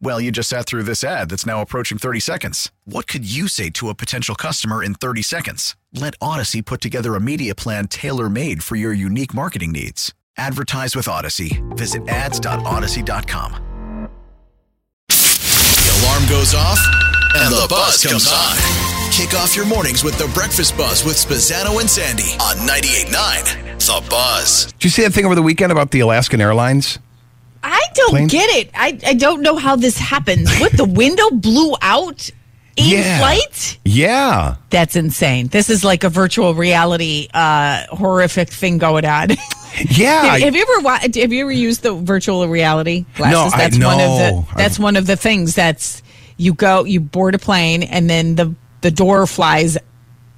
Well, you just sat through this ad that's now approaching 30 seconds. What could you say to a potential customer in 30 seconds? Let Audacy put together a media plan tailor made for your unique marketing needs. Advertise with Audacy. Visit ads.audacy.com. The alarm goes off and the buzz comes on. Kick off your mornings with the breakfast buzz with Spazzano and Sandy on 98.9 The Buzz. Did you see that thing over the weekend about the Alaskan Airlines? I don't get it. I, I don't know how this happens. What the window blew out in Yeah. flight? Yeah. That's insane. This is like a virtual reality uh, horrific thing going on. Yeah. have, have you ever wa- have you ever used the virtual reality glasses? No, I- that's one of the that's one of the things that's you go you board a plane and then the the door flies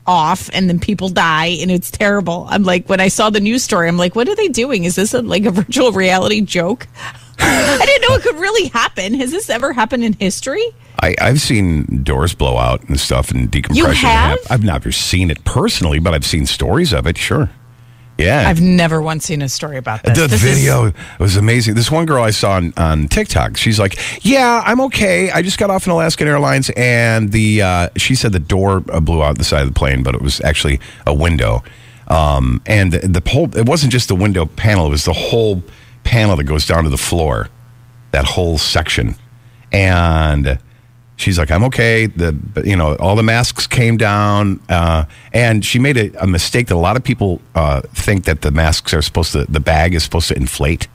off and then people die and it's terrible. I'm like when I saw the news story, I'm like, what are they doing? Is this a, like a virtual reality joke? I didn't know it could really happen. Has this ever happened in history? I, I've seen doors blow out and stuff and decompression. You have? I've never seen it personally, but I've seen stories of it, sure. Yeah. I've never once seen a story about this. the This is- video was amazing. This one girl I saw on, on TikTok, she's like, "Yeah, I'm okay. I just got off an Alaskan Airlines, and the uh, she said the door uh, blew out the side of the plane, but it was actually a window. Um, and the, the whole it wasn't just the window panel; it was the whole panel that goes down to the floor, that whole section. And she's like, "I'm okay." The you know all the masks came down, uh, and she made a, a mistake that a lot of people uh, think that the masks are supposed to, the bag is supposed to inflate.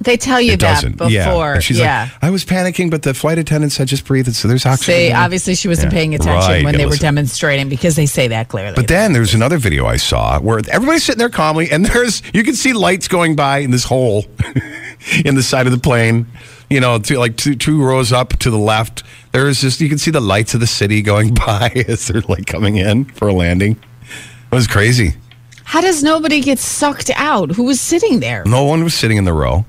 They tell you It that doesn't. before. Yeah. And she's yeah. like, I was panicking, but the flight attendant said just breathe it. So there's oxygen. See, obviously she wasn't Yeah. paying attention Right, when yeah, they were demonstrating because they say that clearly. But then there's another video I saw where everybody's sitting there calmly, and there's you can see lights going by in this hole in the side of the plane. You know, to like two, two rows up to the left. There's just you can see the lights of the city going by as they're like coming in for a landing. It was crazy. How does nobody get sucked out? Who was sitting there? No one was sitting in the row.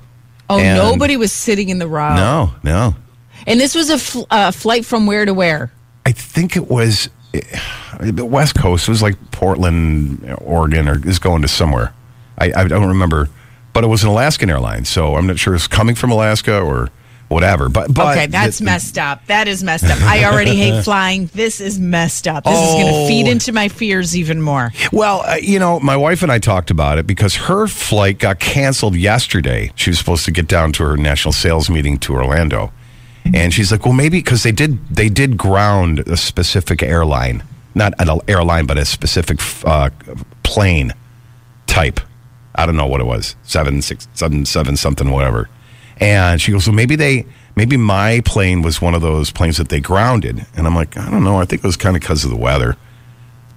Oh, and- nobody was sitting in the row. No, no. And this was a fl- uh, flight from where to where? I think it was eh, the West Coast. It was like Portland, Oregon, or is going to somewhere. I, I don't remember, but it was an Alaskan airline, so I'm not sure it's coming from Alaska or whatever. But, but okay, that's messed up. That is messed up. I already hate flying. This is messed up. This is going to Oh. feed into my fears even more. Well, uh, you know, my wife and I talked about it because her flight got canceled yesterday. She was supposed to get down to her national sales meeting to Orlando, and she's like, "Well, maybe because they did they did ground a specific airline, not an airline, but a specific uh, plane type. I don't know what it was, seven six seven seven something whatever." And she goes, "Well, maybe they." Maybe my plane was one of those planes that they grounded. And I'm like, I don't know. I think it was kind of because of the weather.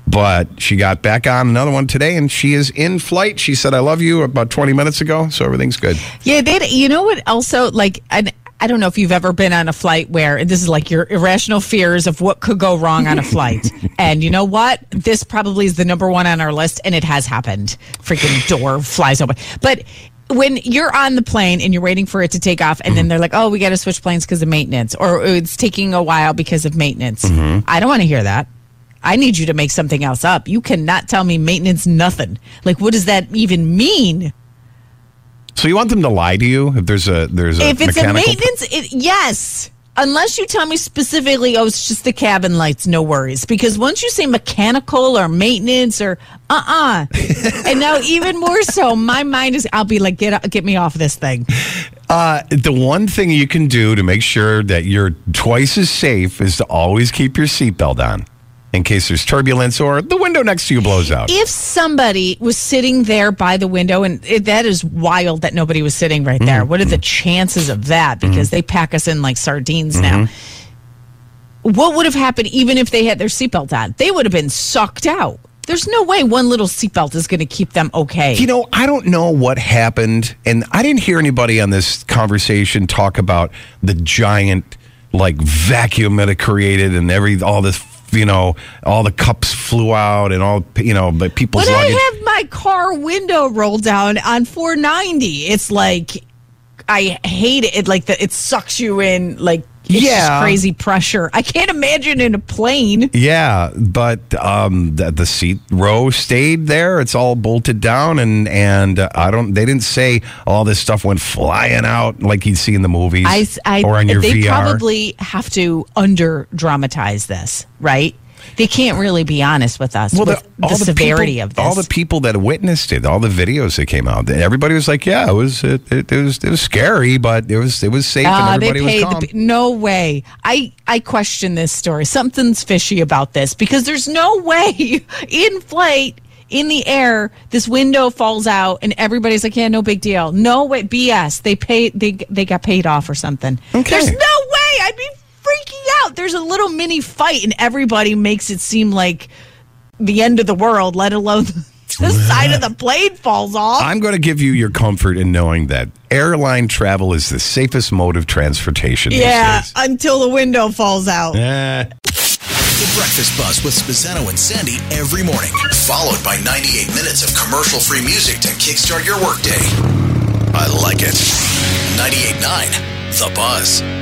But she got back on another one today, and she is in flight. She said, "I love you" about twenty minutes ago, so everything's good. Yeah, they. You know what? Also, like, I, I don't know if you've ever been on a flight where this is like your irrational fears of what could go wrong on a flight. and you know what? This probably is the number one on our list, and it has happened. Freaking door flies open, but. When you're on the plane and you're waiting for it to take off, and then mm-hmm. they're like, "Oh, we got to switch planes because of maintenance," or oh, "It's taking a while because of maintenance," mm-hmm. I don't want to hear that. I need you to make something else up. You cannot tell me maintenance nothing. Like, what does that even mean? So you want them to lie to you if there's a there's a if it's a maintenance, it, yes. Unless you tell me specifically, oh, it's just the cabin lights, no worries. Because once you say mechanical or maintenance or uh uh and now even more so, my mind is, I'll be like, get get me off this thing. Uh, the one thing you can do to make sure that you're twice as safe is to always keep your seatbelt on. In case there's turbulence or the window next to you blows out. If somebody was sitting there by the window, and it, that is wild that nobody was sitting right there. Mm-hmm. What are the chances of that? Mm-hmm. Because they pack us in like sardines now. Mm-hmm. What would have happened even if they had their seatbelt on? They would have been sucked out. There's no way one little seatbelt is going to keep them okay. You know, I don't know what happened, and I didn't hear anybody on this conversation talk about the giant like vacuum that it created and every all this. You know, all the cups flew out, and all you know, but people's When luggage. I have my car window rolled down on 490, it's like I hate it. It like the, it sucks you in like it's Yeah. crazy pressure. I can't imagine in a plane. Yeah, but um, the, the seat row stayed there. It's all bolted down, and and uh, I don't. They didn't say all this stuff went flying out like you'd see in the movies I, I or on your they VR. probably have to under dramatize this, right? They can't really be honest with us well, with the, severity people, of this. all the people that witnessed it, all the videos that came out, everybody was like, "Yeah, it was it, it, it was it was scary, but it was it was safe and ah, they paid was calm." the, no way. I I question this story. Something's fishy about this because there's no way in flight in the air this window falls out and everybody's like, yeah, no big deal. No way, BS. They paid. They they got paid off or something. Okay. There's no way. I'd be freaking out. There's a little mini fight and everybody makes it seem like the end of the world. Let alone the side of the plane falls off. I'm going to give you your comfort in knowing that airline travel is the safest mode of transportation. yeah, until the window falls out. Eh. The Breakfast Buzz with Spazzano and Sandy every morning, followed by 98 minutes of commercial free music to kickstart your workday. I like it. 98.9 The Buzz.